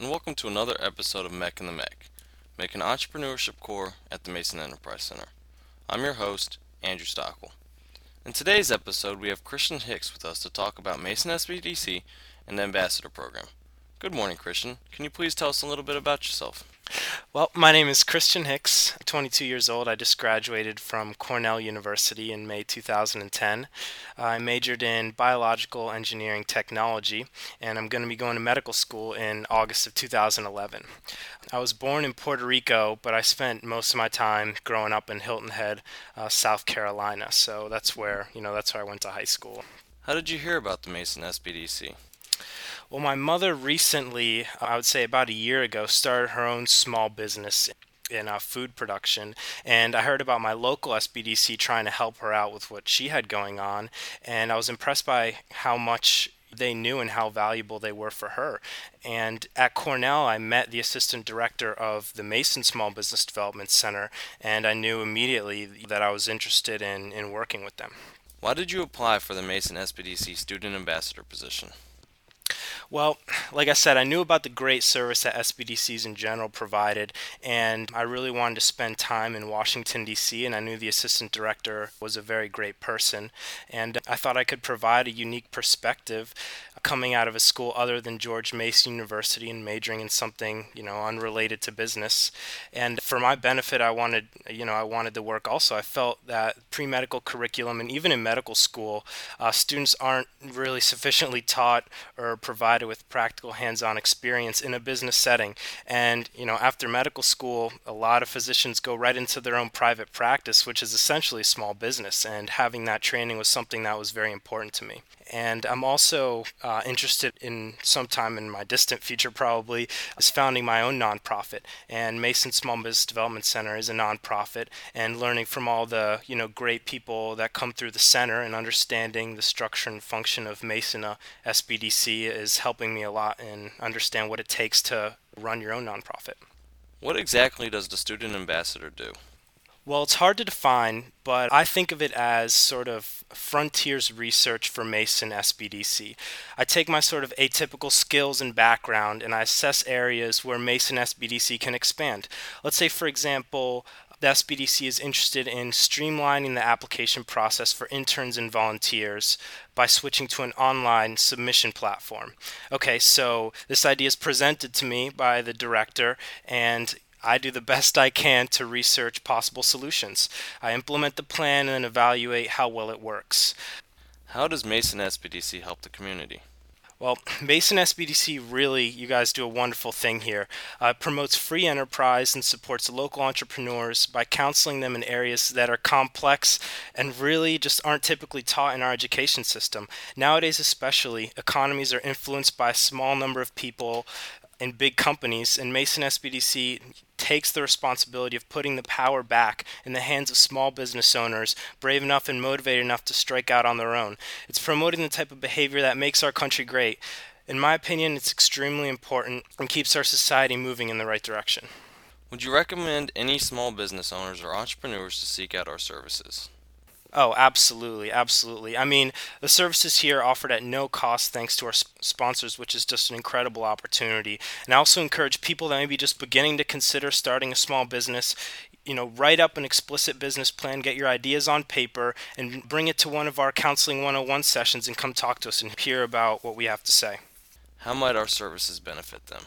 and welcome to another episode of MEC in the MEC, making entrepreneurship core at the Mason Enterprise Center. I'm your host, Andrew Stockwell. In today's episode, we have Christian Hicks with us to talk about Mason SBDC and the Ambassador Program. Good morning, Christian. Can you please tell us a little bit about yourself? Well, my name is Christian Hicks, 22 years old. I just graduated from Cornell University in May 2010. I majored in biological engineering technology, and I'm going to be going to medical school in August of 2011. I was born in Puerto Rico, but I spent most of my time growing up in Hilton Head, uh, South Carolina. So that's where, you know, that's where I went to high school. How did you hear about the Mason SBDC? Well, my mother recently, I would say about a year ago, started her own small business in uh, food production, and I heard about my local SBDC trying to help her out with what she had going on, and I was impressed by how much they knew and how valuable they were for her. And at Cornell, I met the assistant director of the Mason Small Business Development Center, and I knew immediately that I was interested in, in working with them. Why did you apply for the Mason SBDC Student Ambassador position? Well, like I said, I knew about the great service that SBDCs in general provided, and I really wanted to spend time in Washington, D.C., and I knew the assistant director was a very great person, and I thought I could provide a unique perspective coming out of a school other than George Mason University and majoring in something you know unrelated to business. And for my benefit, I wanted you know I wanted to work also. I felt that pre medical curriculum and even in medical school, uh, students aren't really sufficiently taught or provided with practical hands-on experience in a business setting. And you know after medical school, a lot of physicians go right into their own private practice, which is essentially a small business. And having that training was something that was very important to me. And I'm also uh, interested in sometime in my distant future, probably, is founding my own nonprofit. And Mason Small Business Development Center is a nonprofit, and learning from all the you know great people that come through the center and understanding the structure and function of Mason uh, SBDC is helping me a lot and understand what it takes to run your own nonprofit. What exactly does the student ambassador do? Well, it's hard to define, but I think of it as sort of frontiers research for Mason SBDC. I take my sort of atypical skills and background and I assess areas where Mason SBDC can expand. Let's say, for example, the SBDC is interested in streamlining the application process for interns and volunteers by switching to an online submission platform. Okay, so this idea is presented to me by the director, and I do the best I can to research possible solutions. I implement the plan and evaluate how well it works. How does Mason SBDC help the community? Well, Mason SBDC really, you guys do a wonderful thing here. Uh, promotes free enterprise and supports local entrepreneurs by counseling them in areas that are complex and really just aren't typically taught in our education system. Nowadays, especially, economies are influenced by a small number of people in big companies, and Mason SBDC takes the responsibility of putting the power back in the hands of small business owners brave enough and motivated enough to strike out on their own. It's promoting the type of behavior that makes our country great. In my opinion, it's extremely important and keeps our society moving in the right direction. Would you recommend any small business owners or entrepreneurs to seek out our services? Oh, absolutely, absolutely. I mean, the services here are offered at no cost thanks to our sponsors, which is just an incredible opportunity. And I also encourage people that may be just beginning to consider starting a small business, you know, write up an explicit business plan, get your ideas on paper, and bring it to one of our Counseling 101 sessions and come talk to us and hear about what we have to say. How might our services benefit them?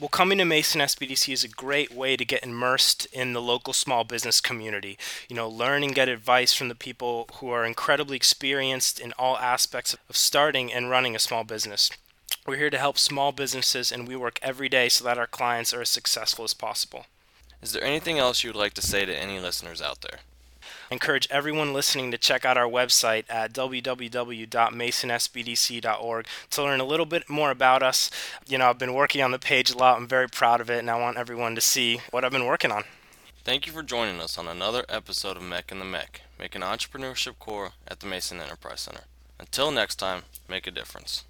Well, coming to Mason SBDC is a great way to get immersed in the local small business community. You know, learn and get advice from the people who are incredibly experienced in all aspects of starting and running a small business. We're here to help small businesses, and we work every day so that our clients are as successful as possible. Is there anything else you would like to say to any listeners out there? Encourage everyone listening to check out our website at www.masonsbdc.org to learn a little bit more about us. You know, I've been working on the page a lot. I'm very proud of it, and I want everyone to see what I've been working on. Thank you for joining us on another episode of MEC in the MEC, making entrepreneurship core at the Mason Enterprise Center. Until next time, make a difference.